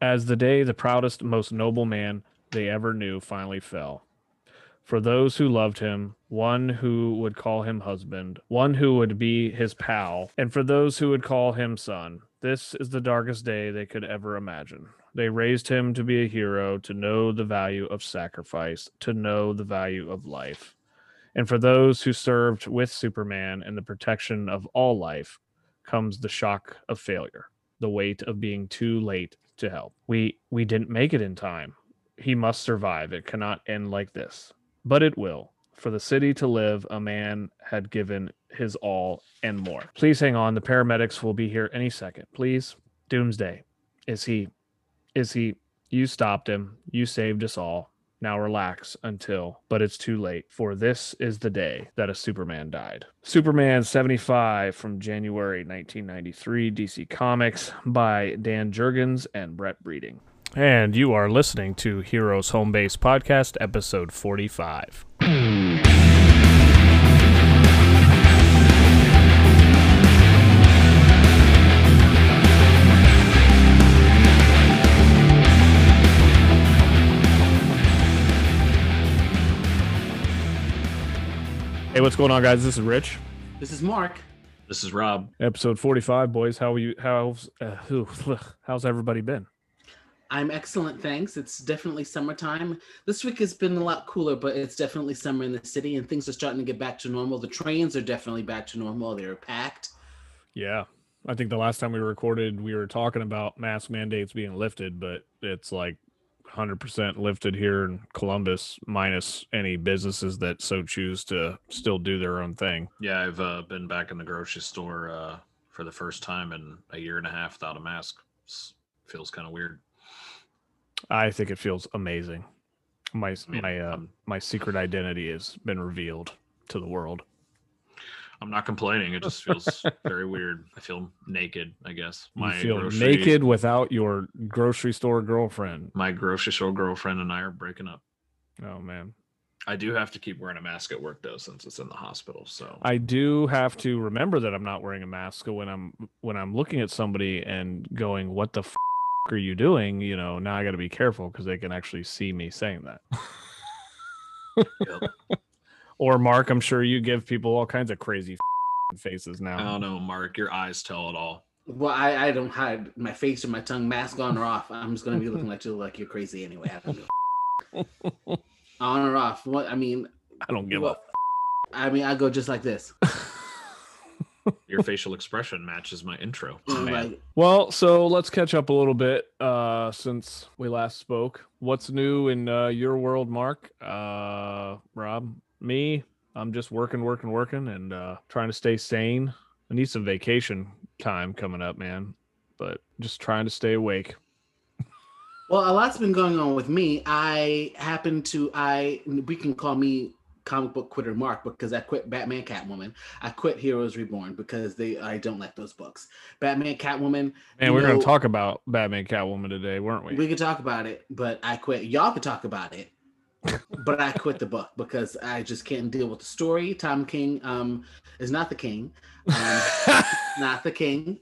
As the day the proudest, most noble man they ever knew finally fell. For those who loved him, one who would call him husband, one who would be his pal, and for those who would call him son, this is the darkest day they could ever imagine. They raised him to be a hero, to know the value of sacrifice, to know the value of life. And for those who served with Superman and the protection of all life comes the shock of failure, the weight of being too late to help. We we didn't make it in time. He must survive. It cannot end like this. But it will. For the city to live, a man had given his all and more. Please hang on. The paramedics will be here any second. Please. Doomsday. Is he is he you stopped him. You saved us all. Now relax until, but it's too late, for this is the day that a Superman died. Superman 75 from January 1993, DC Comics by Dan Jurgens and Brett Breeding. And you are listening to Heroes Home Base Podcast, episode 45. Hey, what's going on, guys? This is Rich. This is Mark. This is Rob. Episode 45, boys. How are you? How's uh, who, how's everybody been? I'm excellent, thanks. It's definitely summertime. This week has been a lot cooler, but it's definitely summer in the city and things are starting to get back to normal. The trains are definitely back to normal. They're packed. Yeah. I think the last time we recorded, we were talking about mask mandates being lifted, but it's like 100% lifted here in Columbus, minus any businesses that so choose to still do their own thing. Yeah, I've uh, been back in the grocery store uh, for the first time in a year and a half without a mask. It's, feels kind of weird. I think it feels amazing. My I mean, my uh, um, my secret identity has been revealed to the world. I'm not complaining. It just feels very weird. I feel naked. I guess You feel naked without your grocery store girlfriend. My grocery store girlfriend and I are breaking up. Oh man. I do have to keep wearing a mask at work though, since it's in the hospital. So I do have to remember that I'm not wearing a mask when I'm when I'm looking at somebody and going, "What the f- are you doing?" You know, now I got to be careful because they can actually see me saying that. Yep. Or Mark, I'm sure you give people all kinds of crazy faces now. I don't know, Mark. Your eyes tell it all. Well, I, I don't hide my face or my tongue, mask on or off. I'm just gonna be looking like you like you're crazy anyway. I don't know. on or off. What I mean, I don't give well, up. I mean, I go just like this. Your facial expression matches my intro. You know, man. like, Well, so let's catch up a little bit uh since we last spoke. What's new in uh, your world, Mark? Uh Rob, me, I'm just working, working, working and uh trying to stay sane. I need some vacation time coming up, man. But just trying to stay awake. Well, a lot's been going on with me. I happen to I we can call me comic book quitter Mark because I quit Batman Catwoman. I quit Heroes Reborn because they I don't like those books. Batman Catwoman. Man, we're know, gonna talk about Batman Catwoman today, weren't we? We could talk about it, but I quit. Y'all could talk about it, but I quit the book because I just can't deal with the story. Tom King um is not the king. Um, not the king.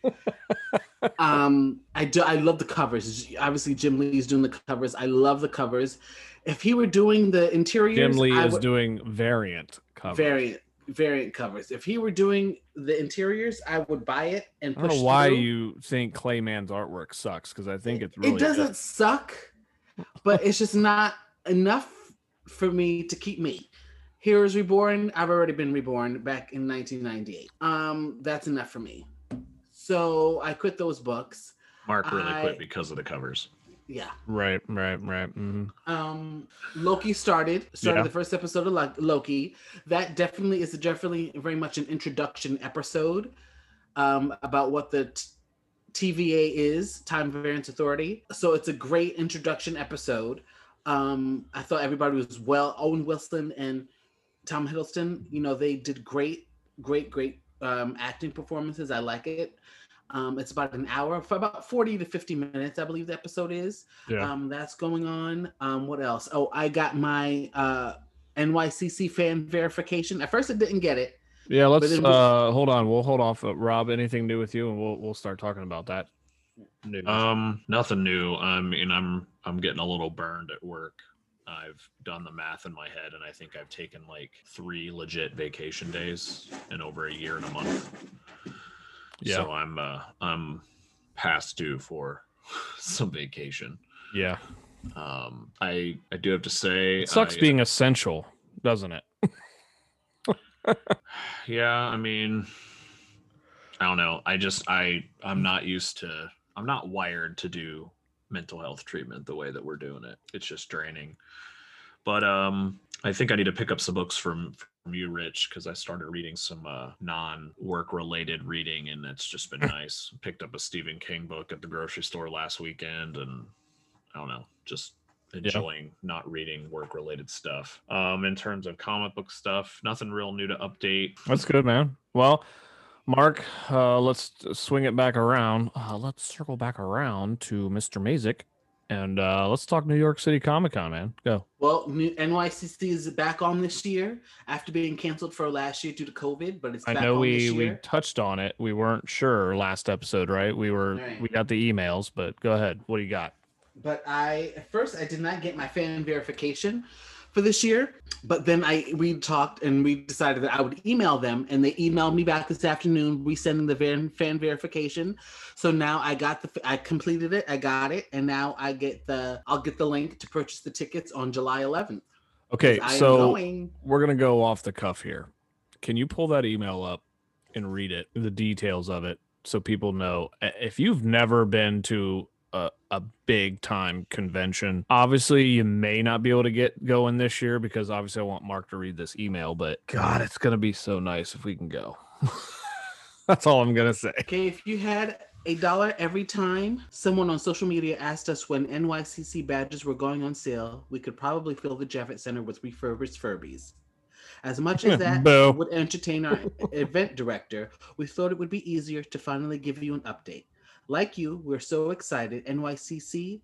Um, I do. I love the covers. Obviously, Jim Lee's doing the covers. I love the covers. If he were doing the interiors, Jim Lee I is would- doing variant cover. variant variant covers. If he were doing the interiors, I would buy it and I don't know why through. you think Clay Mann's artwork sucks because I think it's really it doesn't good. suck, but it's just not enough for me to keep me. Heroes Reborn, I've already been reborn back in 1998. Um, that's enough for me. So I quit those books. Mark really I- quit because of the covers. Yeah. Right, right, right. hmm Um, Loki started started Yeah. the first episode of Lo- Loki. That definitely is definitely very much an introduction episode um, about what the t- TVA is, Time Variance Authority. So it's a great introduction episode. Um, I thought everybody was well. Owen Wilson and Tom Hiddleston, you know, they did great, great, great um, acting performances. I like it. Um, it's about an hour, for about 40 to 50 minutes, I believe the episode is. Yeah. Um, that's going on. Um, what else? Oh, I got my uh, NYCC fan verification. At first, I didn't get it. Yeah, let's then we- uh hold on. We'll hold off. Uh, Rob, anything new with you, and we'll we'll start talking about that. news? Um, nothing new. I mean, I'm I'm getting a little burned at work. I've done the math in my head, and I think I've taken like three legit vacation days in over a year and a month. Yeah. So I'm uh I'm past due for some vacation. yeah. Um, I I do have to say, It sucks I- being essential, doesn't it? Yeah, I mean, I don't know. I just I I'm not used to. I'm not wired to do mental health treatment the way that we're doing it. It's just draining. But um, I think I need to pick up some books from from you, Rich, because I started reading some uh, non-work related reading, and it's just been nice. Picked up a Stephen King book at the grocery store last weekend, and I don't know, just enjoying not reading work related stuff. Um, in terms of comic book stuff, nothing real new to update. That's good, man. Well, Mark, uh, let's swing it back around. Uh, let's circle back around to Mr. Mazik, and uh, let's talk New York City Comic Con, man. Go. Well, new, NYCC is back on this year after being canceled for last year due to COVID, but it's I back know we we touched on it. We weren't sure last episode, right? We were Right. we got the emails, but go ahead. What do you got? but I at first I did not get my fan verification for this year. But then I we talked and we decided that I would email them, and they emailed me back this afternoon, resending the fan fan verification. So now I got the I completed it, I got it, and now I get the I'll get the link to purchase the tickets on July 11th. Okay, so going. we're gonna go off the cuff here. Can you pull that email up and read it, the details of it, so people know? If you've never been to a, a big time convention, obviously you may not be able to get going this year because obviously I want Mark to read this email. But God, it's gonna be so nice if we can go. That's all I'm gonna say. Okay, if you had a dollar every time someone on social media asked us when NYCC badges were going on sale, we could probably fill the Javits Center with refurbished Furbies. As much as that would entertain our event director, we thought it would be easier to finally give you an update. Like you, we're so excited NYCC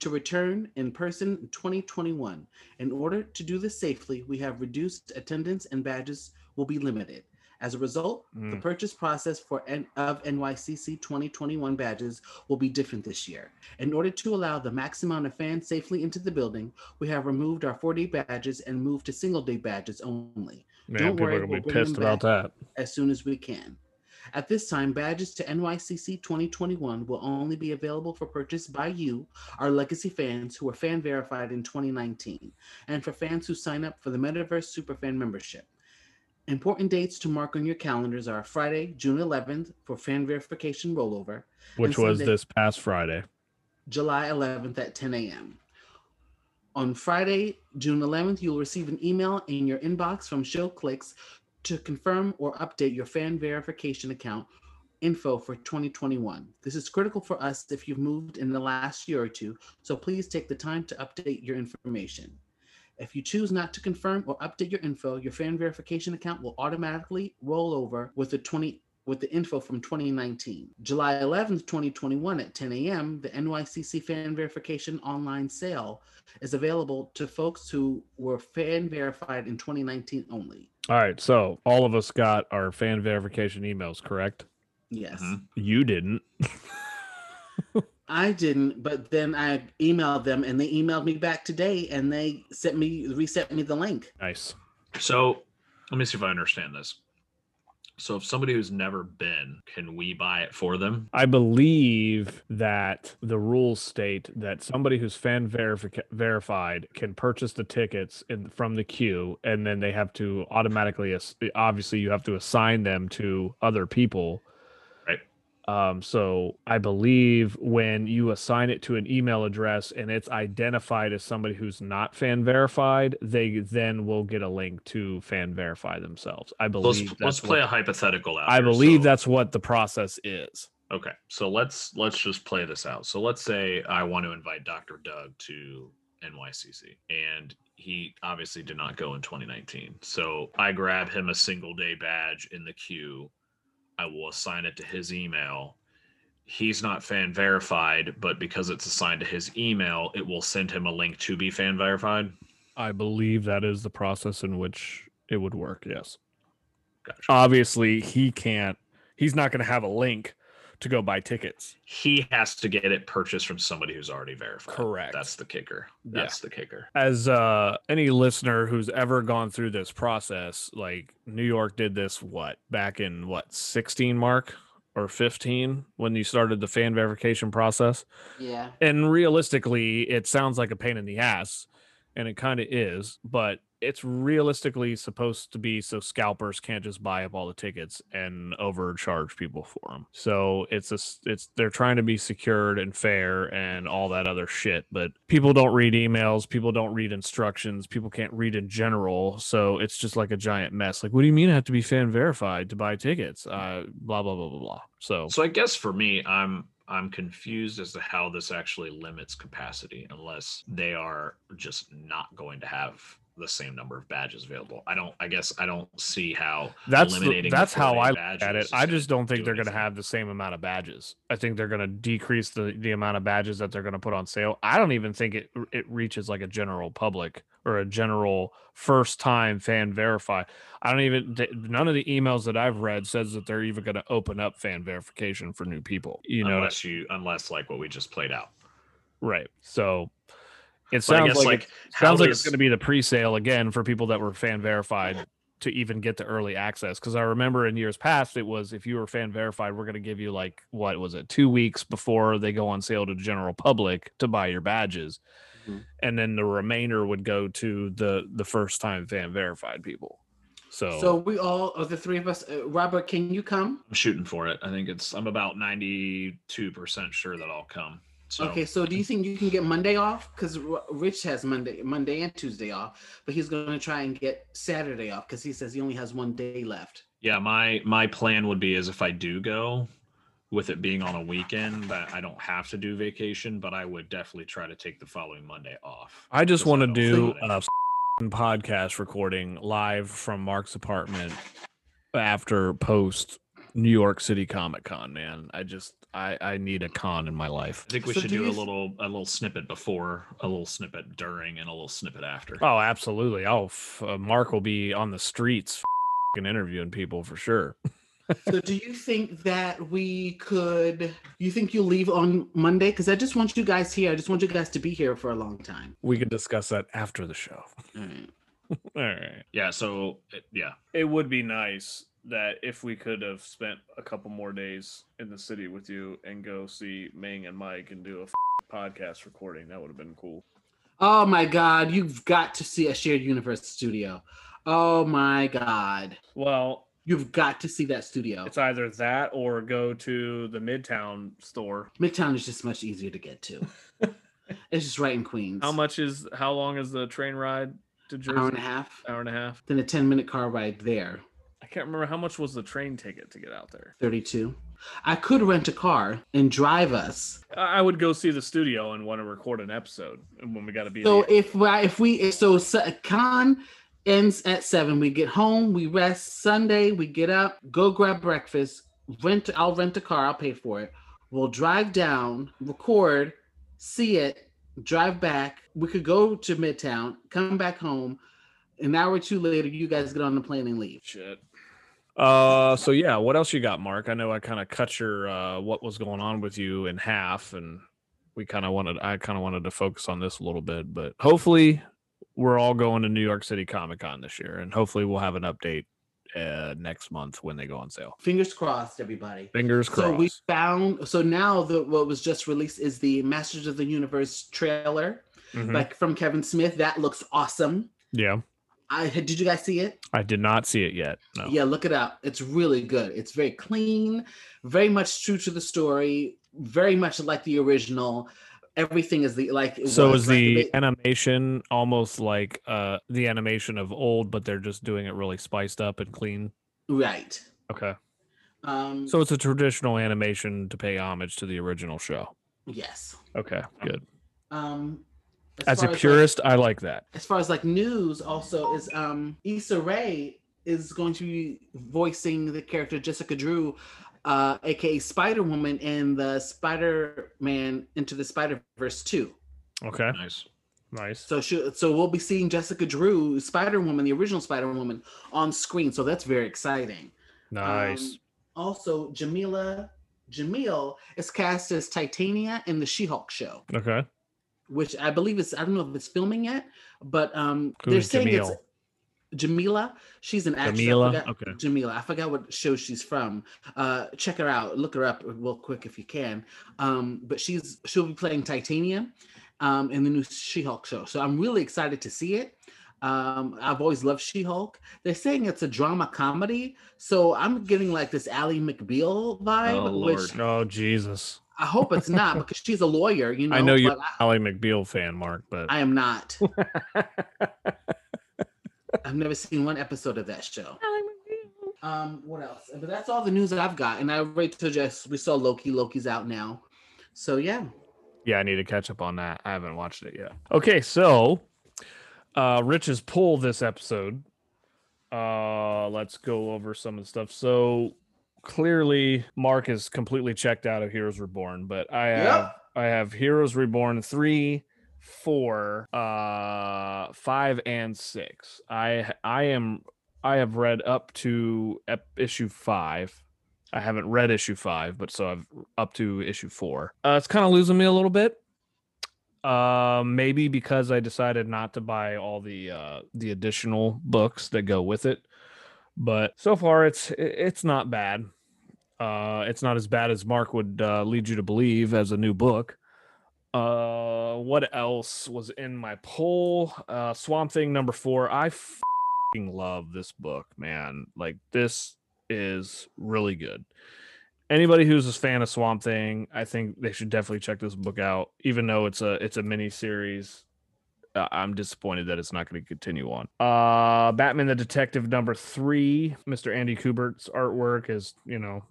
to return in person in 2021. In order to do this safely, we have reduced attendance and badges will be limited. As a result, the Mm. purchase process for N- of NYCC 2021 badges will be different this year. In order to allow the maximum amount of fans safely into the building, we have removed our 4-day badges and moved to single-day badges only Man, Don't people worry, are gonna we'll be pissed about that. as soon as we can. At this time, badges to NYCC 2021 will only be available for purchase by you, our legacy fans who are fan verified in 2019, and for fans who sign up for the Metaverse Superfan membership. Important dates to mark on your calendars are Friday, June 11th for fan verification rollover, Which was Sunday- this past Friday. July 11th at 10 a.m. On Friday, June 11th, you'll receive an email in your inbox from Showclix to confirm or update your fan verification account info for 2021. This is critical for us if you've moved in the last year or two, so please take the time to update your information. If you choose not to confirm or update your info, your fan verification account will automatically roll over with the 20 with the info from 2019. July 11th, 2021 at 10 a.m., the NYCC fan verification online sale is available to folks who were fan verified in 2019 only. All right, so all of us got our fan verification emails, correct? Yes. Mhm. You didn't. I didn't, but then I emailed them and they emailed me back today and they sent me reset me the link. Nice. So let me see if I understand this. So if somebody who's never been, can we buy it for them? I believe that the rules state that somebody who's fan verifi- verified can purchase the tickets in, from the queue, and then they have to automatically, obviously, you have to assign them to other people. Um, so I believe when you assign it to an email address and it's identified as somebody who's not fan verified, they then will get a link to fan verify themselves. I Let's believe. let's play what- a hypothetical out. I believe So- that's what the process is. Okay, so let's let's just play this out. So let's say I want to invite Dr. Doug to NYCC, and he obviously did not go in 2019. So I grab him a single day badge in the queue. I will assign it to his email. He's not fan verified, but because it's assigned to his email, it will send him a link to be fan verified. I believe that is the process in which it would work. Yes. Gotcha. Obviously, he can't. He's not going to have a link to go buy tickets. He has to get it purchased from somebody who's already verified. Correct. That's the kicker. Yeah. That's the kicker. As uh any listener who's ever gone through this process, like New York did this what back in what 16 mark or 15 when you started the fan verification process. Yeah. And realistically, it sounds like a pain in the ass, and it kind of is, but it's realistically supposed to be so scalpers can't just buy up all the tickets and overcharge people for them. So it's a it's they're trying to be secured and fair and all that other shit, but people don't read emails, people don't read instructions, people can't read in general, so it's just like a giant mess. Like, what do you mean I have to be fan verified to buy tickets? Uh, blah blah blah blah blah. So So I guess for me, I'm I'm confused as to how this actually limits capacity unless they are just not going to have the same number of badges available. I don't I guess I don't see how That's the- eliminating the that's how I look at it. I just don't think do they're going to have the same amount of badges. I think they're going to decrease the the amount of badges that they're going to put on sale. I don't even think it it reaches like a general public or a general first time fan verify. I don't even none of the emails that I've read says that they're even going to open up fan verification for new people. You know, unless you unless like what we just played out. right? So it sounds guess like, like it how sounds like it's going to be the pre-sale again for people that were fan verified to even get the early access because i remember in years past it was if you were fan verified we're going to give you like what was it two weeks before they go on sale to the general public to buy your badges Mhm. and then the remainder would go to the the first time fan verified people so, So we all, of the three of us, uh, Robert, can you come? I'm shooting for it. I think it's I'm about 92% sure that I'll come. So Okay, so do you think you can get Monday off? Because Rich has Monday, Monday and Tuesday off, but he's going to try and get Saturday off because he says he only has one day left. yeah, my my plan would be is if I do go with it being on a weekend that I don't have to do vacation, but I would definitely try to take the following Monday off. i just want to don't do feel it. a podcast recording live from mark's apartment after post New York City Comic Con, man. I just I I need a con in my life. I think we So should do do, a little a little snippet before, a little snippet during, and a little snippet after. Oh, absolutely. Oh, f- uh, Mark will be on the streets f***ing interviewing people for sure. so do you think that we could, you think you'll leave on Monday? Because I just want you guys here. I just want you guys to be here for a long time. We can discuss that after the show. All right. All right. Yeah. So it- yeah, It would be nice that if we could have spent a couple more days in the city with you and go see Ming and Mike and do a f- podcast recording, that would have been cool. Oh my God, you've got to see a shared universe studio. Oh my God. Well, You've got to see that studio. it's either that or go to the Midtown store. Midtown is just much easier to get to. it's just right in Queens. How much is how long is the train ride to Jersey? Hour and a half. Hour and a half. Then a 10 minute car ride there. I can't remember how much was the train ticket to get out there. 32. I could rent a car and drive us. I would go see the studio and want to record an episode when we got to be So there. if we- if we so con ends at seven, we get home, we rest. Sunday, we get up, go grab breakfast. Rent. I'll rent a car. I'll pay for it. We'll drive down, record, see it, drive back. We could go to Midtown, come back home. An hour or two later, you guys get on the plane and leave. Shit. Uh, so yeah, what else you got, Mark? I know I kind of cut your uh what was going on with you in half, and we kind of wanted I kind of wanted to focus on this a little bit, but hopefully we're all going to New York City Comic Con this year, and hopefully we'll have an update uh next month when they go on sale. Fingers crossed, everybody. Fingers crossed. So we found. So now the what was just released is the Masters of the Universe trailer, Mhm. like from Kevin Smith. That looks awesome. yeah, I did you guys see it? I did not see it yet. No. Yeah, look it up. It's really good. It's very clean, very much true to the story, very much like the original. Everything is the like. it So was, is the they- animation almost like uh the animation of old, but they're just doing it really spiced up and clean? right? Okay. Um. So it's a traditional animation to pay homage to the original show. yes. Okay, good. Um. As a far like- purist, I like that. as far as like news also is um Issa Rae is going to be voicing the character Jessica Drew, uh, aka Spider Woman in the Spider Man Into the Spider Verse two. Okay, nice. nice. So she, so we'll be seeing Jessica Drew, Spider Woman, the original Spider Woman, on screen. So that's very exciting. Nice. Um, also, Jamila Jamil is cast as Titania in the She-Hulk show, Okay. Which I believe is I don't know if it's filming yet, but um Who they're saying Jamil? it's Jamila. She's an actress. I Jamila? forgot- Okay. Jamila. I forgot what show she's from. Uh check her out. Look her up real quick if you can. Um, but she's she'll be playing Titania um in the new She-Hulk show. So I'm really excited to see it. Um, I've always loved She-Hulk. They're saying it's a drama comedy, so I'm getting like this Ally McBeal vibe, Oh, which Lord. Oh Jesus. I hope it's not because she's a lawyer. You know, I know you're an Ally McBeal fan, Mark, but I, I am not. I've never seen one episode of that show. Um, what else? But that's all the news that I've got. And I already told you we saw Loki. Loki's out now. So yeah. yeah, I need to catch up on that. I haven't watched it yet. Okay, so uh Rich's pull this episode. Uh let's go over some of the stuff. So clearly Mark is completely checked out of Heroes Reborn, but I have Yep. I have Heroes Reborn three, four, uh, five, and six. I I am I have read up to issue five. I haven't read issue five, but so I've up to issue four. Uh, it's kind of losing me a little bit. Uh, maybe because I decided not to buy all the uh, the additional books that go with it. But so far, it's it's not bad. Uh, it's not as bad as Mark would uh, lead you to believe as a new book. Uh, what else was in my poll? Uh, Swamp Thing number four. I love this book, man. Like this is really good. Anybody who's a fan of Swamp Thing, I think they should definitely check this book out. Even though it's a it's a mini series, uh, I'm disappointed that it's not going to continue on. Uh, Batman the Detective number three, Mr. Andy Kubert's artwork is you know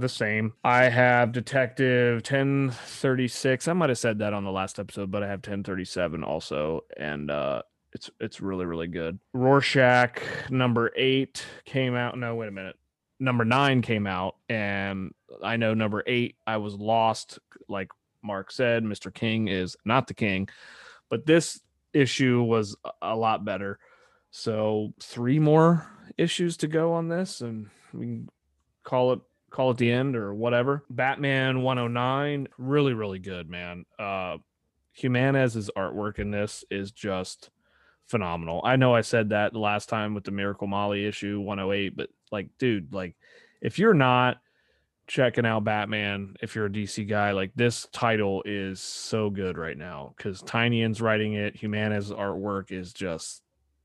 the same. I have Detective 1036. I might have said that on the last episode, but I have 1037 also, and uh, it's it's really really good. Rorschach number eight came out. No, wait a minute. Number nine came out, and I know number eight. I was lost, like Mark said. Mr. King is not the king, but this issue was a- lot better. So three more issues to go on this, and we can call it call it the end or whatever. Batman 109, really really good, man. Uh Jimenez's artwork in this is just phenomenal. I know I said that the last time with the Miracle Molly issue 108, but like, dude, like if you're not checking out Batman, if you're a DC guy, like this title is so good right now because Tynion's writing it. Jimenez's artwork is just,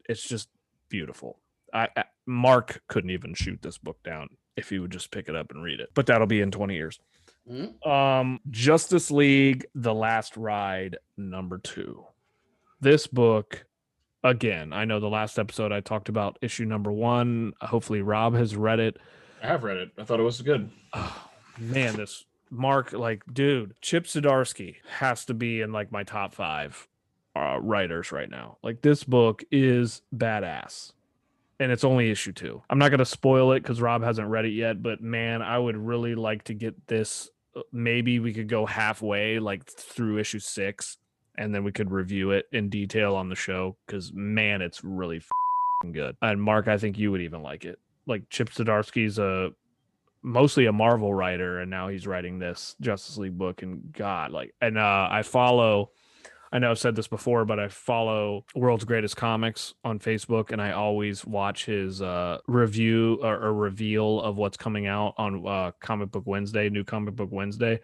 it's just beautiful. I, I Mark couldn't even shoot this book down if he would just pick it up and read it, but that'll be in 20 years. Mm. Um, Justice League: The Last Ride, number two. This book, again, I know the last episode I talked about issue number one. Hopefully, Rob has read it. I have read it. I thought it was good. Oh, man, this Mark, like, dude, Chip Zdarsky has to be in like my top five uh, writers right now. Like, this book is badass. And it's only issue two. I'm not going to spoil it because Rob hasn't read it yet, but man, I would really like to get this. uh, Maybe we could go halfway, like through issue six, and then we could review it in detail on the show because man, it's really good. And Mark, I think you would even like it. Like Chip Zdarsky's a mostly a Marvel writer, and now he's writing this Justice League book. And God, like, and uh, I follow. I know I've said this before, but I follow World's Greatest Comics on Facebook, and I always watch his uh, review or, or reveal of what's coming out on uh, Comic Book Wednesday, New Comic Book Wednesday.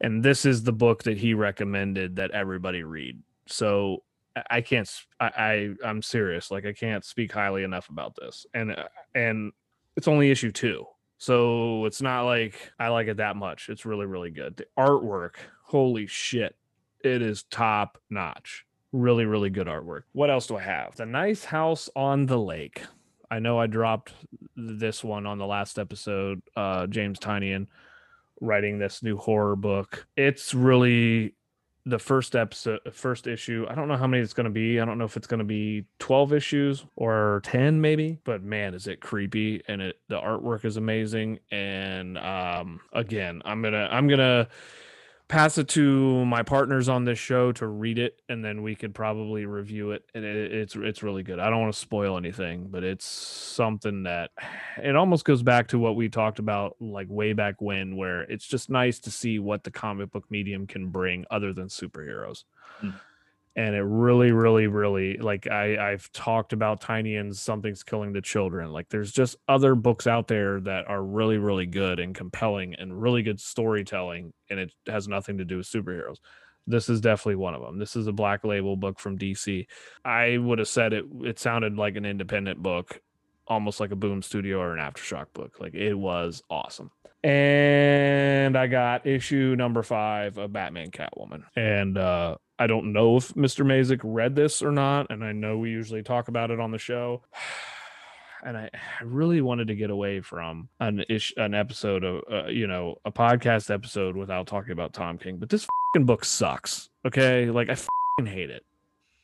And this is the book that he recommended that everybody read. So I- can't. I, I I'm serious. Like I can't speak highly enough about this. And uh, and it's only issue two, so it's not like I like it that much. It's really really good. The artwork, holy shit, it is top notch. Really really good artwork. What else do I have? The nice house on the lake. I know I dropped this one on the last episode. Uh, James Tynion writing this new horror book. It's really the first episode first issue i don't know how many it's going to be i don't know if it's going to be 12 issues or 10 maybe but man is it creepy and it the artwork is amazing and um again i'm gonna i'm gonna pass it to my partners on this show to read it, and then we could probably review it. And it, it's it's really good. I don't want to spoil anything, but it's something that it almost goes back to what we talked about like way back when, where it's just nice to see what the comic book medium can bring other than superheroes. Mm and it really really really like i i've talked about tiny and something's killing the children like there's just other books out there that are really really good and compelling and really good storytelling and it has nothing to do with superheroes. This is definitely one of them this is a black label book from dc i would have said it it sounded like an independent book almost like a boom studio or an aftershock book like it was awesome and i got issue number five of batman catwoman and uh I don't know if Mr. Mazik read this or not, and I know we usually talk about it on the show. And I, really wanted to get away from an ish, an episode of, uh, you know, a podcast episode without talking about Tom King. But this book sucks. Okay, like I hate it.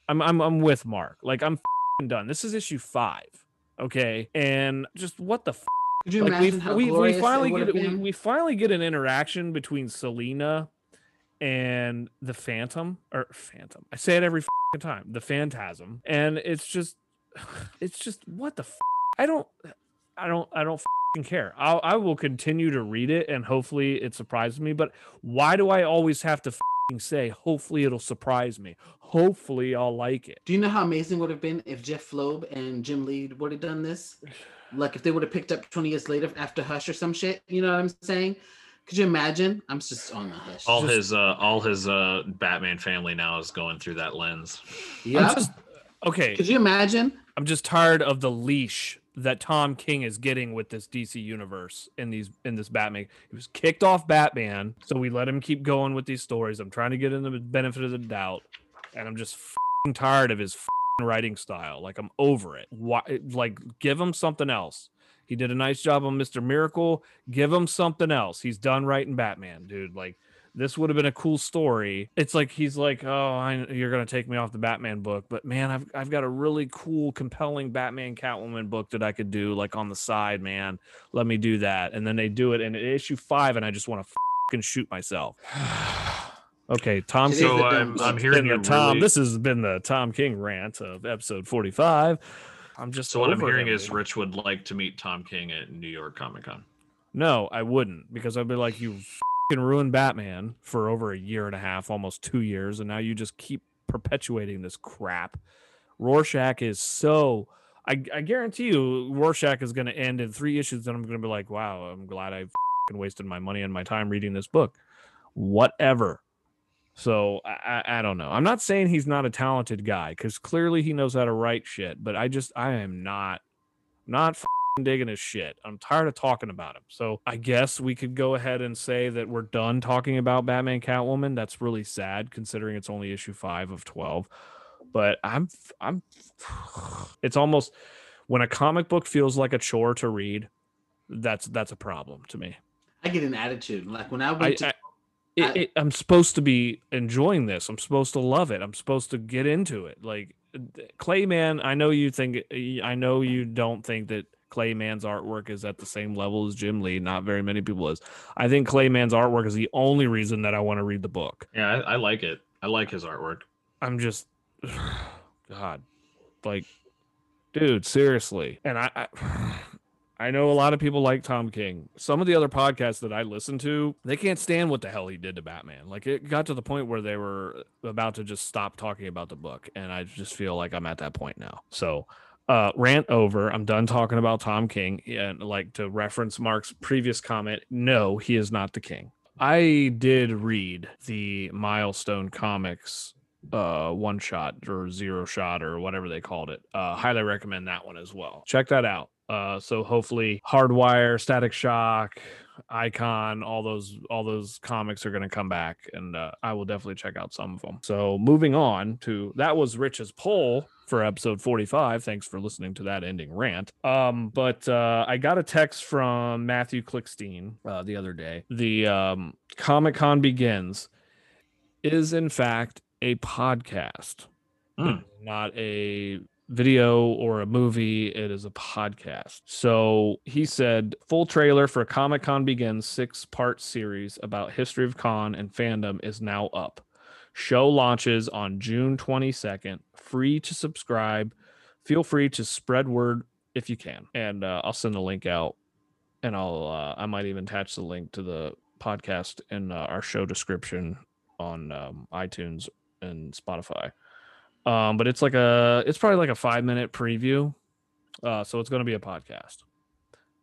I'm, I'm, I'm with Mark. Like I'm done. This is issue five. Okay, and just what the. Could you like imagine we, how we, we finally get we, we finally get an interaction between Selina and the Phantom or Phantom. I say it every fing time. The Phantasm, and it's just, it's just what the. F- I don't, I don't, I don't fing care. I'll, I will continue to read it, and hopefully it surprises me. But why do I always have to say? Hopefully it'll surprise me. Hopefully I'll like it. Do you know how amazing it would have been if Jeph Loeb and Jim Lee would have done this? Like if they would have picked up 20 years later after Hush or some shit. You know what I'm saying? Could you imagine? I'm just on the Hush. all Just- his uh all his uh batman family now is going through that lens yeah. Just okay. Could you imagine? I'm just tired of the leash that Tom King is getting with this DC universe in these in this Batman. He was kicked off Batman, so we let him keep going with these stories. I'm trying to get him the benefit of the doubt, and I'm just tired of his writing style. Like I'm over it. Why? Like give him something else. He did a nice job on Mister Miracle. Give him something else. He's done writing Batman, dude. Like this would have been a cool story. It's like he's like, "Oh, I, you're gonna take me off the Batman book, but man, I've I've got a really cool, compelling Batman Catwoman book that I could do like on the side, man. Let me do that." And then they do it in issue five, and I just want to fucking shoot myself. okay, Tom. It is King- so i'm i'm hearing the you Tom. really, This has been the Tom King rant of episode 45. I'm just so what i'm hearing him, is dude. rich would like to meet tom king at new york comic-con No, I wouldn't because I'd be like, you fucking ruined Batman for over a year and a half, almost two years, and now you just keep perpetuating this crap. Rorschach is so. I, I guarantee you, Rorschach is going to end in three issues, and I'm going to be like, wow, I'm glad I wasted my money and my time reading this book. Whatever. So I, I, don't know. I'm not saying he's not a talented guy because clearly he knows how to write shit, but I just I am not not digging his shit. I'm tired of talking about him. So I guess we could go ahead and say that we're done talking about Batman Catwoman. That's really sad considering it's only issue 5 of 12. But I'm I'm it's almost when a comic book feels like a chore to read, that's that's a problem to me. I get an attitude. Like when I I, went to I it, it, I'm supposed to be enjoying this. I'm supposed to love it. I'm supposed to get into it. Like uh, Clay Mann, I know you think I know you don't think that Clay Mann's artwork is at the same level as Jim Lee. Not very many people is. I think Clay Mann's artwork is the only reason that I want to read the book. yeah I, I like it i like his artwork I'm just God, like, dude, seriously. And I, I, I know a lot of people like Tom King. Some of the other podcasts that I listen to, they can't stand what the hell he did to Batman. Like, it got to the point where they were about to just stop talking about the book, and I just feel like I'm at that point now. So. Uh, rant over. I'm done talking about Tom King. And like to reference Mark's previous comment, no, he is not the king. I did read the Milestone Comics uh one shot or zero shot or whatever they called it uh highly recommend that one as well check that out uh so hopefully hardware static shock icon all those all those comics are going to come back and uh, i will definitely check out some of them so moving on to that was rich's poll for episode 45 thanks for listening to that ending rant um but uh i got a text from matthew klickstein uh, the other day the um comic-con begins is in fact a podcast Hmm. not a video or a movie, it is a podcast. So he said, full trailer for Comic Con Begins six part series about history of con and fandom is now up. Show launches on June 22nd. Free to subscribe. Feel free to spread word if you can. And uh, I'll send the link out and I'll, uh, I might even attach the link to the podcast in uh, our show description on um, iTunes and Spotify. Um, but it's like a it's probably like a five minute preview. Uh, so it's going to be a podcast.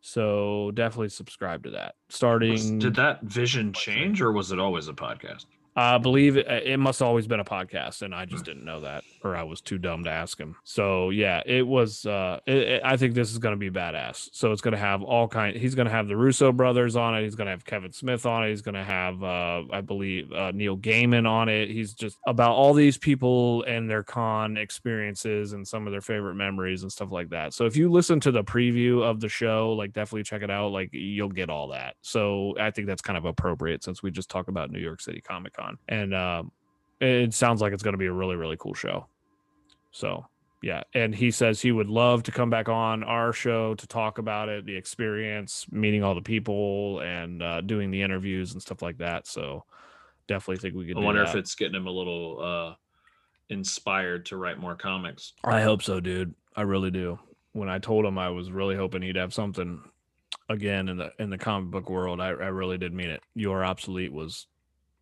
So definitely subscribe to that. Starting Was- did that vision change or was it always a podcast? I believe it, it must always been a podcast, and I just didn't know that, or I was too dumb to ask him. So yeah, it was. Uh, it, it- I think this is going to be badass. So it's going to have all kind. He's going to have the Russo brothers on it. He's going to have Kevin Smith on it. He's going to have, uh, I believe, uh, Neil Gaiman on it. He's just about all these people and their con experiences and some of their favorite memories and stuff like that. So if you listen to the preview of the show, like definitely check it out. Like you'll get all that. So I think that's kind of appropriate since we just talked about New York City Comic Con, and um, it sounds like it's going to be a really really cool show. So yeah, and he says he would love to come back on our show to talk about it, the experience, meeting all the people, and uh, doing the interviews and stuff like that. So definitely think we could. I wonder if it's getting him a little uh inspired to write more comics. I hope so, dude. I really do. When I told him I was really hoping he'd have something again in the in the comic book world, I, I really did mean it. Your obsolete was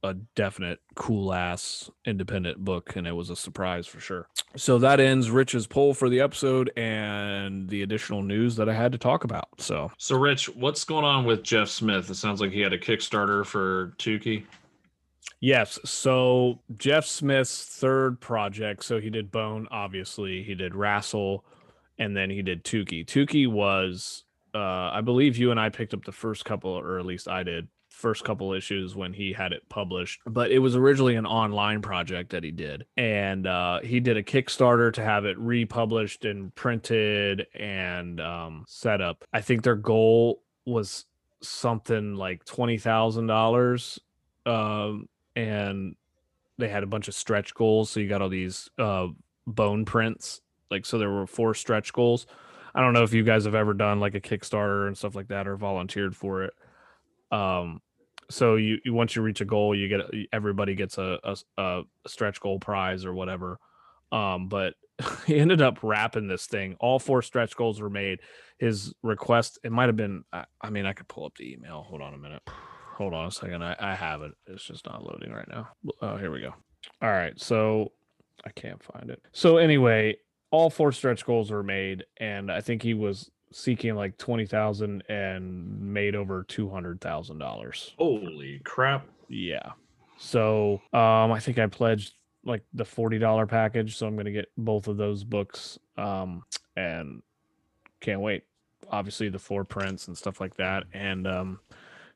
a definite cool ass independent book, and it was a surprise for sure. So that ends Rich's poll for the episode and the additional news that I had to talk about. So So Rich, what's going on with Jeff Smith? It sounds like he had a Kickstarter for Tuki. Yes. So Jeff Smith's third project. So he did Bone, obviously. He did RASL, and then he did Tuki. Tuki was, uh, I believe you and I picked up the first couple, or at least I did, first couple issues when he had it published. But it was originally an online project that he did, and uh, he did a Kickstarter to have it republished and printed and um, set up. I think their goal was something like twenty thousand dollars um and they had a bunch of stretch goals. So you got all these uh bone prints. Like so there were four stretch goals. I don't know if you guys have ever done like a kickstarter and stuff like that or volunteered for it. Um so you, you once you reach a goal you get everybody gets a, a, a stretch goal prize or whatever. Um but he ended up wrapping this thing. All four stretch goals were made. His request it might have been I, I mean i could pull up the email. Hold on a minute. Hold on a second. I, I have it. It's just not loading right now. Oh here we go. All right. So i can't find it. So anyway all four stretch goals were made and i think he was seeking like 20000 and made over $200000 Holy crap. yeah. So um I think I pledged like the $40 package. So I'm gonna get both of those books. Um and can't wait. Obviously the four prints and stuff like that. And um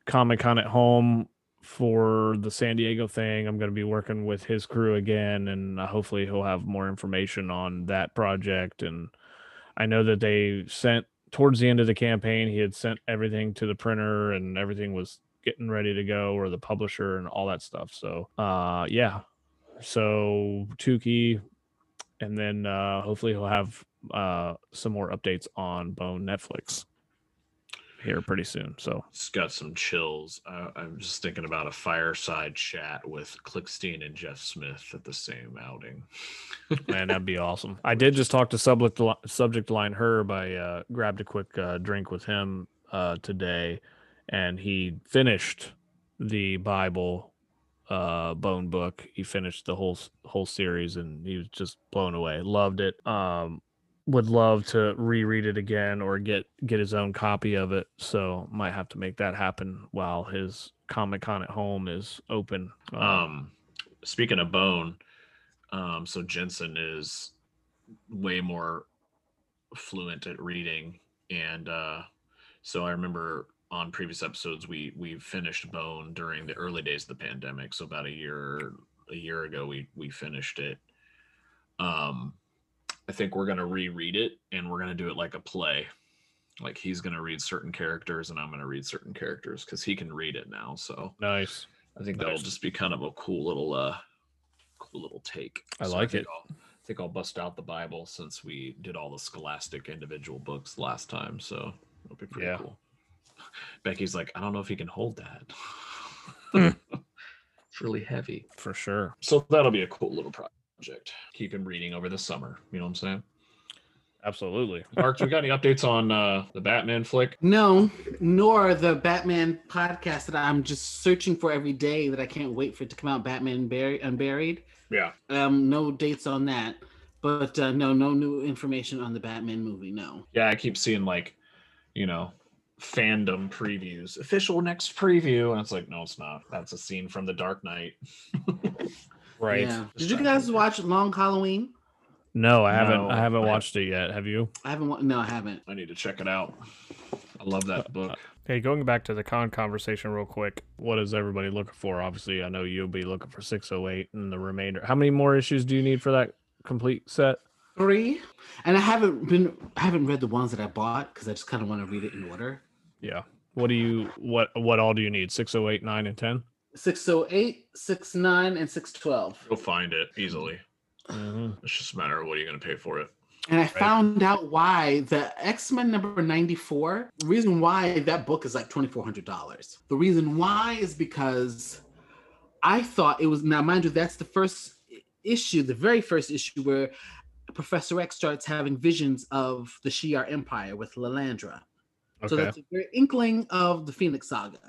Comic Con at home for the San Diego thing. I'm gonna be working with his crew again and hopefully he'll have more information on that project. And I know that they sent towards the end of the campaign, he had sent everything to the printer and everything was getting ready to go or the publisher and all that stuff. So uh yeah. So Tuki and then uh hopefully he'll have uh some more updates on Bone Netflix here pretty soon. So It's got some chills. Uh, I'm just thinking about a fireside chat with Klickstein and Jeff Smith at the same outing. man, that'd be awesome. I did just talk to subject subject line Herb. I uh, grabbed a quick uh, drink with him uh, today, and he finished the Bible uh, Bone book. He finished the whole whole series, and he was just blown away. Loved it. Um, would love to reread it again or get get his own copy of it. So might have to make that happen while his Comic Con at home is open. Um, Um, speaking of bone, um, so Jensen is way more fluent at reading, and uh, so I remember on previous episodes we we finished Bone during the early days of the pandemic. So about a year a year ago we we finished it. Um, I think we're gonna reread it, and we're gonna do it like a play. Like he's gonna read certain characters, and I'm gonna read certain characters because he can read it now. So nice. I think that'll just be kind of a cool little uh cool little take. I So like think it. I'll, I think I'll bust out the Bible since we did all the scholastic individual books last time. So it'll be pretty Yeah. cool. Becky's like, I don't know if he can hold that. Hmm. it's really heavy. For sure. So that'll be a cool little project. Keep him reading over the summer. You know what I'm saying? Absolutely. Mark, you got any updates on uh, the Batman flick? No, nor the Batman podcast that I'm just searching for every day that I can't wait for it to come out. Batman Bur- Unburied. Yeah. Um, no dates on that, but uh, no, no new information on the Batman movie. No. Yeah, I keep seeing like, you know, fandom previews, official next preview, and it's like, no, it's not. That's a scene from The Dark Knight. Right. Yeah. Did you guys watch Long Halloween? No, I haven't. No, I haven't I- watched it yet. Have you? I haven't. wa- No, I haven't. I need to check it out. I love that uh, book. Uh, hey, going back to the con conversation real quick. What is everybody looking for? Obviously, I know you'll be looking for 608 and the remainder. How many more issues do you need for that complete set? Three, and I haven't been. I haven't read the ones that I bought because I just kind of want to read it in order. Yeah. What do you what what all do you need? 608, 9 and 10? 608, 69, and 612. You'll find it easily. Mhm. It's just a matter of what are you going to pay for it. And I found out why the X Men number 94, the reason why that book is like $2,400. The reason why is because I thought it was, now mind you, that's the first issue, the very first issue where Professor X starts having visions of the Shi'ar Empire with Lilandra. Okay. So that's a very inkling of the Phoenix Saga.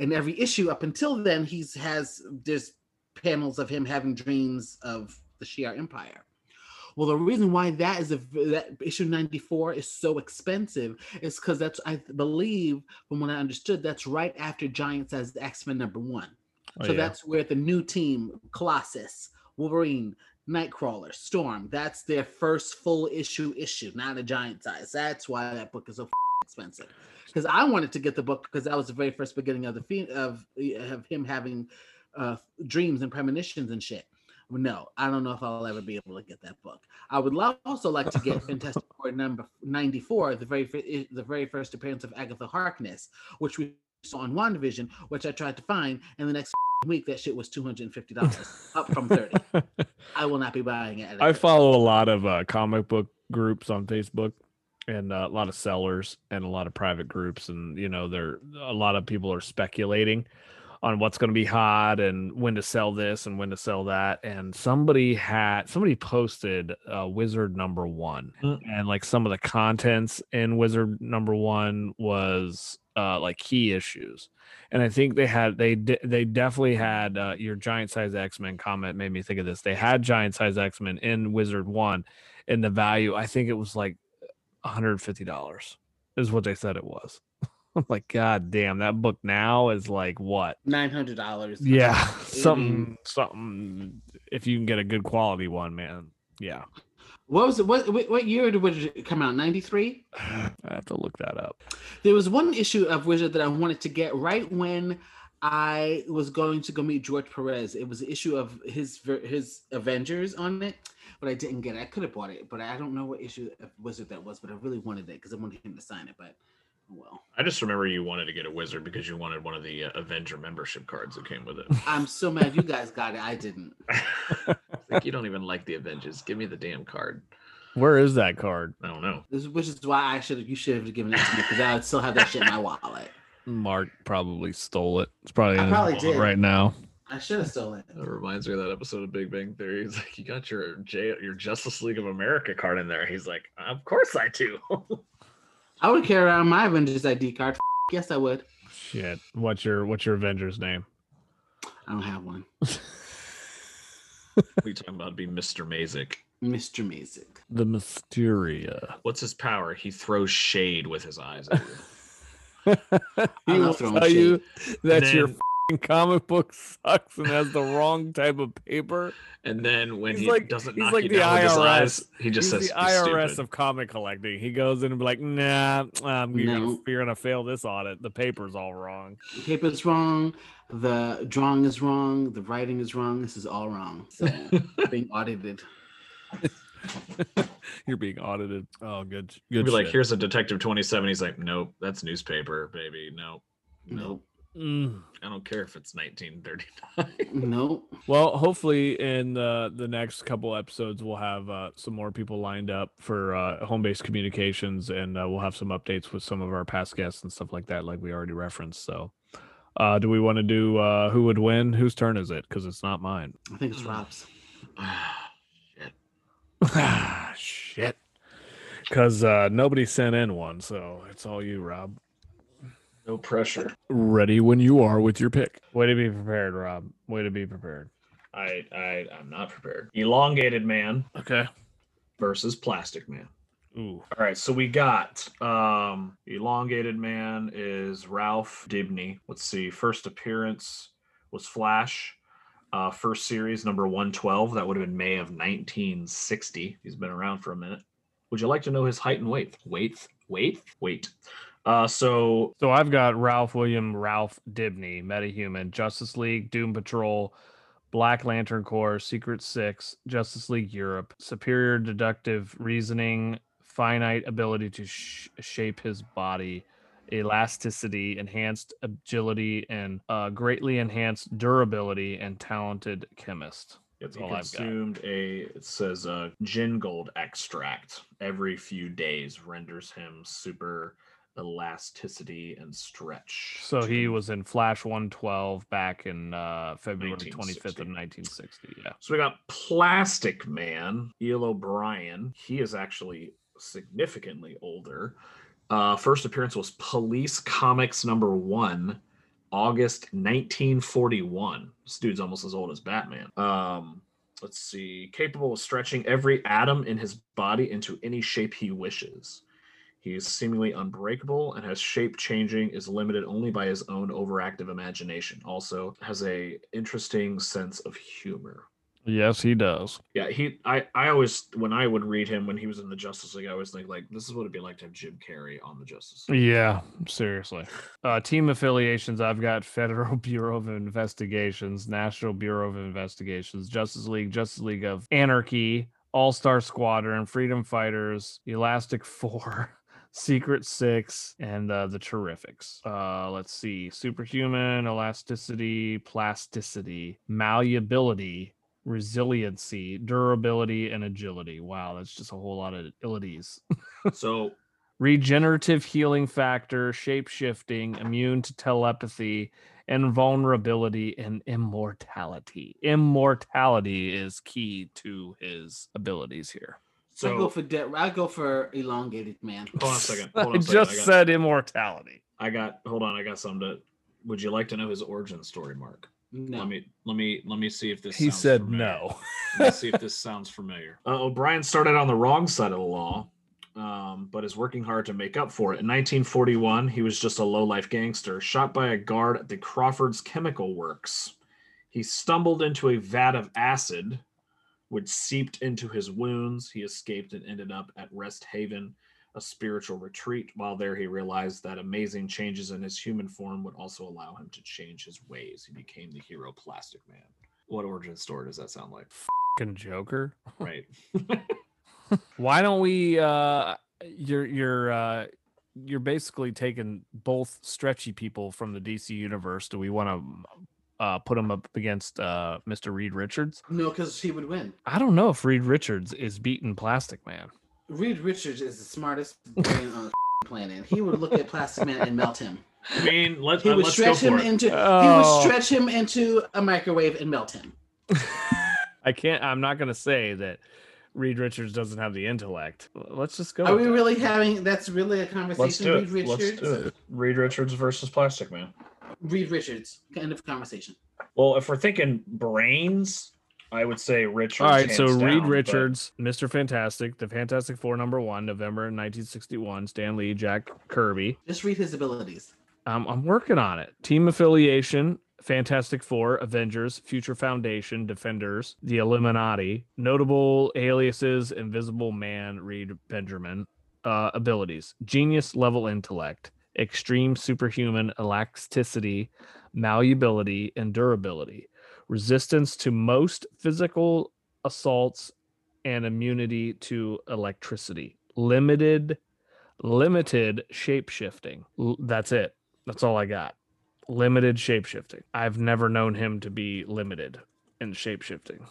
And every issue up until then, he's has there's panels of him having dreams of the Shi'ar Empire. Well, the reason why that is a that issue 94 is so expensive is because that's I believe from what I understood, that's right after Giant Size X-Men number one. Oh, so yeah. that's where the new team, Colossus, Wolverine, Nightcrawler, Storm, that's their first full issue issue, not a giant size. That's why that book is so expensive. Because I wanted to get the book because that was the very first beginning of the fe- of of him having uh, dreams and premonitions and shit. No, I don't know if I'll ever be able to get that book. I would love also like to get Fantastic Four number ninety four, the very fir- the very first appearance of Agatha Harkness, which we saw on WandaVision, which I tried to find, and the next week that shit was two hundred and fifty dollars, up from thirty. I will not be buying it. I follow a lot of uh, comic book groups on Facebook and uh, a lot of sellers and a lot of private groups and you know there a lot of people are speculating on what's going to be hot and when to sell this and when to sell that and somebody had somebody posted uh, wizard number 1 Mm. and like some of the contents in wizard number 1 was uh like key issues and I think they had they de- they definitely had uh, your giant size X Men comment made me think of this. They had giant size X Men in Wizard One, and the value I think it was like one hundred fifty dollars is what they said it was. I'm like, God damn, that book now is like what? nine hundred dollars. Yeah, something mm-hmm. something. If you can get a good quality one, man. Yeah, What was it? What what what year did Wizard come out? Ninety three. I have to look that up. There was one issue of Wizard that I wanted to get right when I was going to go meet George Perez. It was an issue of his his Avengers on it, but I didn't get it. I could have bought it, but I don't know what issue of Wizard that was. But I really wanted it because I wanted him to sign it. But oh well, I just remember you wanted to get a wizard because you wanted one of the uh, Avenger membership cards that came with it. I'm so mad you guys got it. I didn't. like you don't even like the Avengers. Give me the damn card. Where is that card? I don't know. This, which is why I should have. You should have given it to me because I would still have that shit in my wallet. Mark probably stole it. It's probably, I in his probably did. right now. I should have stolen it. That reminds me of that episode of Big Bang Theory. He's like, "You got your J- your Justice League of America card in there." He's like, "Of course I do." I would carry around my Avengers ID card. Yes, I would. Shit. What's your what's your Avengers name? I don't have one. we talking about being Mr. Mazik. Mr. Mazik. The Mysteria. What's his power? He throws shade with his eyes. He will tell you that your then- f***ing comic book sucks and has the wrong type of paper. And then when He's he like- doesn't he's knock like you the down with his IRS. eyes, he just He's says the IRS stupid." of comic collecting. He goes in and be like, "Nah, um, you're, gonna, No. you're gonna fail this audit. The paper's all wrong." The paper's wrong. The drawing is wrong. The writing is wrong. This is all wrong. So being audited. you're being audited. Oh, good. He'd Good. be like, shit. "Here's a Detective 27." He's like, "Nope, that's newspaper, baby. Nope, nope." Nope. Mm. I don't care if it's 1939. No. Well, hopefully in uh, the next couple episodes we'll have uh, some more people lined up for uh, home-based communications, and uh, we'll have some updates with some of our past guests and stuff like that, like we already referenced. So, uh, do we want to do uh, who would win? Whose turn is it? Because it's not mine. I think it's Rob's. Shit. Ah, Shit. Because uh, nobody sent in one, so it's all you, Rob. No pressure. Ready when you are with your pick. Way to be prepared, Rob. Way to be prepared. I I I'm not prepared. Elongated man Okay. versus plastic man. Ooh. All right, so we got um elongated man is Ralph Dibney. Let's see. First appearance was Flash. Uh first series number 112. That would have been May of 1960. He's been around for a minute. Would you like to know his height and weight? Weight, weight, weight. Uh so So I've got Ralph William Ralph Dibney, Metahuman, Justice League, Doom Patrol, Black Lantern Corps, Secret Six, Justice League Europe, superior deductive reasoning, finite ability to sh- shape his body, elasticity, enhanced agility, and uh, greatly enhanced durability, and talented chemist. That's he all I've got. consumed a it says a Gingold extract every few days renders him super elasticity and stretch. So he was in Flash 112 back in uh, February 25th of 1960. Yeah. So we got Plastic Man, Eel O'Brien. He is actually significantly older. Uh, first appearance was Police Comics number one, August 1941. This dude's almost as old as Batman. Um, let's see. Capable of stretching every atom in his body into any shape he wishes. He is seemingly unbreakable and has shape changing is limited only by his own overactive imagination. Also has a interesting sense of humor. Yes, he does. Yeah, he I I always when I would read him when he was in the Justice League, I always think like this is what it'd be like to have Jim Carrey on the Justice League. Yeah, seriously. Uh, team affiliations I've got Federal Bureau of Investigations, National Bureau of Investigations, Justice League, Justice League of Anarchy, All Star Squadron, Freedom Fighters, Elastic Four, Secret Six, and uh, the Terrifics. Uh, let's see Superhuman, Elasticity, Plasticity, Malleability. Resiliency, durability, and agility. Wow, that's just a whole lot of abilities So regenerative healing factor, shape shifting, immune to telepathy, invulnerability, and immortality. Immortality is key to his abilities here. So I go so for de- I go for elongated man. hold on a second. Hold on I a second. just I got, said immortality. I got hold on, I got something to would you like to know his origin story, Mark? No. Let me let me let me see if this He sounds said familiar. no. Let's see if this sounds familiar. Uh, O'Brien started on the wrong side of the law, um, but is working hard to make up for it. In 1941, he was just a low-life gangster shot by a guard at the Crawford's Chemical Works. He stumbled into a vat of acid, which seeped into his wounds. He escaped and ended up at Rest Haven, a spiritual retreat. While there, he realized that amazing changes in his human form would also allow him to change his ways. He became the hero Plastic Man. What origin story does that sound like? Fucking Joker. Right. Why don't we uh you're you're uh you're basically taking both stretchy people from the DC universe. Do we want to uh put them up against uh Mr. Reed Richards? No, because he would win. I don't know if Reed Richards is beating Plastic Man. Reed Richards is the smartest brain on the planet. He would look at Plastic Man and melt him. I mean, let, He uh, would let's go stretch him for it. into. He Oh. would stretch him into a microwave and melt him. I can't. I'm not gonna say that Reed Richards doesn't have the intellect. Let's just go. Are we that. really having? That's really a Let's conversation. do Reed it. Let's Richards. do it. Reed Richards versus Plastic Man. Reed Richards. End of conversation. Well, if we're thinking brains, I would say Richards. All right, so hands Reed down, but- Richards, Mr. Fantastic, the Fantastic Four number one, November 1961. Stan Lee, Jack Kirby. Just read his abilities. Um, I'm working on it. Team affiliation: Fantastic Four, Avengers, Future Foundation, Defenders, the Illuminati. Notable aliases: Invisible Man, Reed Benjamin. Uh, abilities: Genius level intellect, extreme superhuman elasticity, malleability, and durability. Resistance to most physical assaults and immunity to electricity. Limited, limited shape shifting. That's it. That's all I got. limited shapeshifting. I've never known him to be limited in shapeshifting.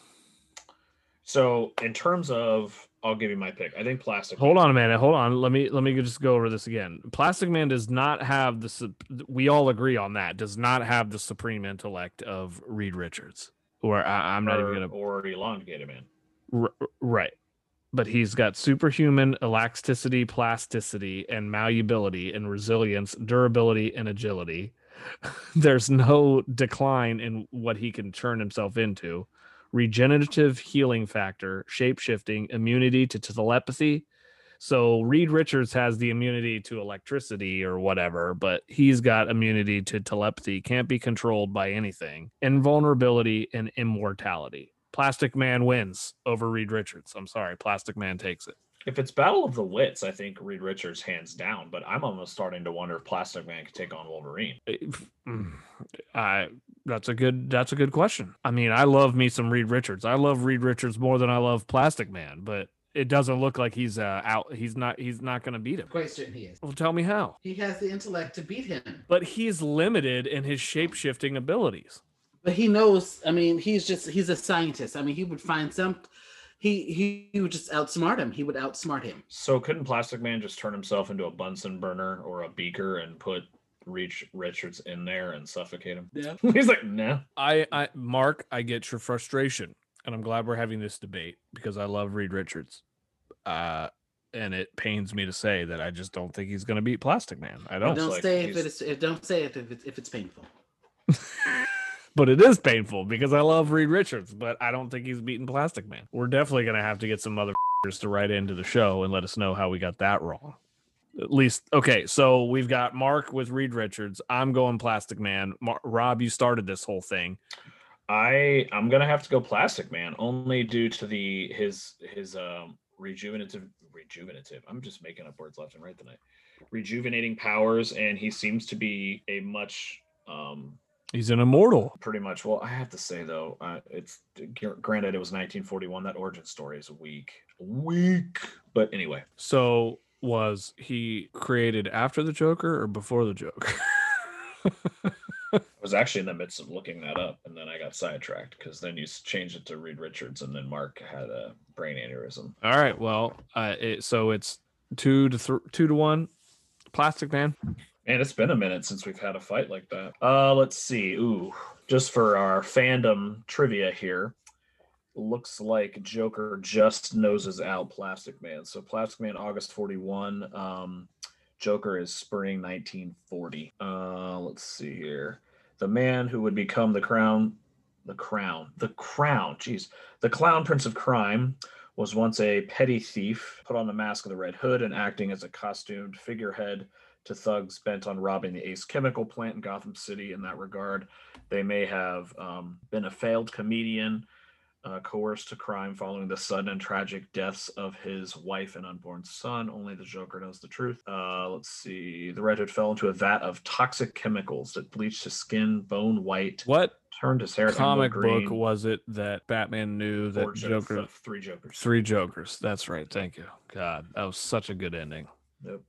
So in terms of, I'll give you my pick. I think plastic. Hold on a minute. Hold on. Let me let me just go over this again. Plastic Man does not have the. We all agree on that. Does not have the supreme intellect of Reed Richards. Or I, I'm not even gonna. or elongated man. R- right. But he's got superhuman elasticity, plasticity, and malleability, and resilience, durability, and agility. There's no decline in what he can turn himself into. Regenerative healing factor, shape shifting, immunity to telepathy. So Reed Richards has the immunity to electricity or whatever, but he's got immunity to telepathy, can't be controlled by anything. Invulnerability and immortality. Plastic Man wins over Reed Richards. I'm sorry, Plastic Man takes it. If it's Battle of the Wits, I think Reed Richards hands down. But I'm almost starting to wonder if Plastic Man could take on Wolverine. I that's a good that's a good question. I mean, I love me some Reed Richards. I love Reed Richards more than I love Plastic Man, but it doesn't look like he's uh, out. He's not. He's not going to beat him. Quite certain he is. Well, tell me how. He has the intellect to beat him. But he's limited in his shape shifting abilities. But he knows. I mean, he's just he's a scientist. I mean, he would find some. He he, he would just outsmart him. He would outsmart him. So couldn't Plastic Man just turn himself into a Bunsen burner or a beaker and put Reed Richards in there and suffocate him? Yeah. He's like, no. I, I, Mark, I get your frustration, and I'm glad we're having this debate because I love Reed Richards. Uh, and it pains me to say that I just don't think he's going to beat Plastic Man. I don't. Don't like say if it's if don't say it if it's if it's painful. but it is painful because I love Reed Richards, but I don't think he's beating Plastic Man. We're definitely going to have to get some other to write into the show and let us know how we got that wrong. At least, okay. So we've got Mark with Reed Richards. I'm going Plastic Man. Mar- Rob, you started this whole thing. I I'm gonna have to go Plastic Man only due to the his his um rejuvenative rejuvenative. I'm just making up words left and right tonight. Rejuvenating powers, and he seems to be a much um He's an immortal. pretty much. Well, I have to say though, uh, it's granted it was 1941. That origin story is weak, weak. But anyway, So was he created after the Joker or before the Joker? I was actually in the midst of looking that up, and then I got sidetracked because then you changed it to Reed Richards, and then Mark had a brain aneurysm. All right. Well, uh, it, so it's two to th- two to one. Plastic Man. And it's been a minute since we've had a fight like that. Uh, let's see. Ooh, just for our fandom trivia here, looks like Joker just noses out Plastic Man. So Plastic Man, August forty-one. Um, Joker is spring 1940. Uh, let's see here. The man who would become the crown, the crown, the crown. Jeez, the clown prince of crime was once a petty thief, put on the mask of the Red Hood and acting as a costumed figurehead to thugs bent on robbing the Ace Chemical plant in Gotham City. In that regard, they may have um, been a failed comedian, uh, coerced to crime following the sudden and tragic deaths of his wife and unborn son. Only the Joker knows the truth. Uh, let's see. The Red Hood fell into a vat of toxic chemicals that bleached his skin bone white, What turned his hair comic book was it that Batman knew that Joker? uh, three Jokers. Three Jokers. That's right. Thank you. God, that was such a good ending. Yep.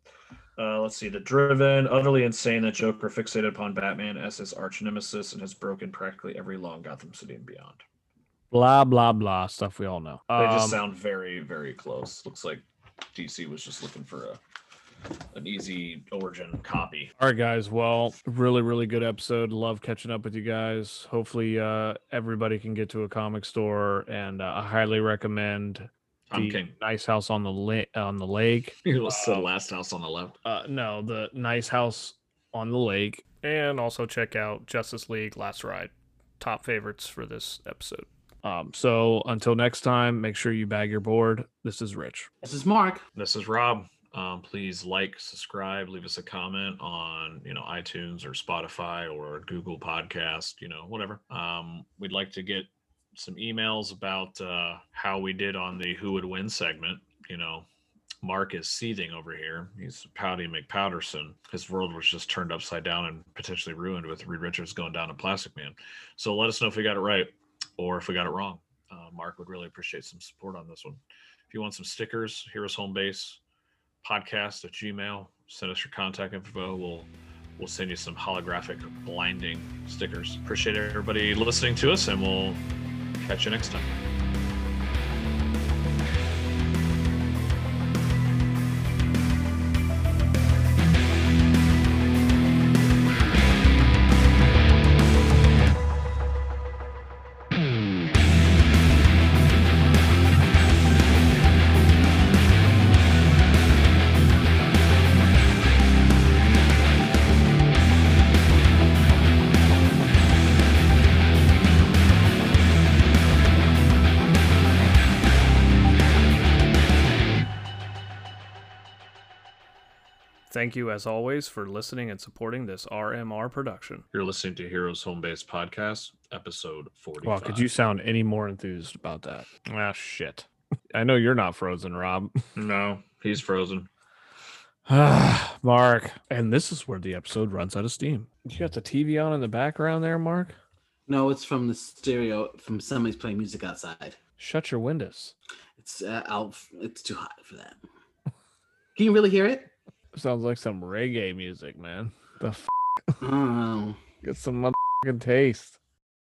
Uh, let's see. The driven, utterly insane that Joker fixated upon Batman as his arch nemesis and has broken practically every law in Gotham City and beyond. Blah blah blah stuff we all know. They just Um, sound very, very close. Looks like DC was just looking for a an easy origin copy. All right, guys. Well, really, really good episode. Love catching up with you guys. Hopefully, uh, everybody can get to a comic store, and uh, I highly recommend Tom the King. Nice House on the la- on the Lake. It was the last house on the left. Uh, no, the Nice House on the Lake, and also check out Justice League Last Ride. Top favorites for this episode. Um, so until next time, make sure you bag your board. This is Rich. This is Mark. This is Rob. Um, please like, subscribe, leave us a comment on you know iTunes or Spotify or Google Podcast, you know whatever. Um, we'd like to get some emails about uh, how we did on the Who Would Win segment. You know, Mark is seething over here. He's Pouty McPowderson. His world was just turned upside down and potentially ruined with Reed Richards going down to Plastic Man. So let us know if we got it right or if we got it wrong. Uh, Mark would really appreciate some support on this one. If you want some stickers, Heroes Home Base podcast at Gmail. Send us your contact info. We'll we'll send you some holographic blinding stickers. Appreciate everybody listening to us, and we'll catch you next time. Thank you, as always, for listening and supporting this RMR production. You're listening to Heroes Home Base Podcast, episode 45. Wow, could you sound any more enthused about that? Ah, shit. I know you're not frozen, Rob. No, he's frozen. Mark. And this is where the episode runs out of steam. You got the TV on in the background there, Mark? No, it's from the stereo from somebody's playing music outside. Shut your windows. It's uh, out. It's too hot for that. Can you really hear it? Sounds like some reggae music, man. The f- Oh, get some motherfucking taste.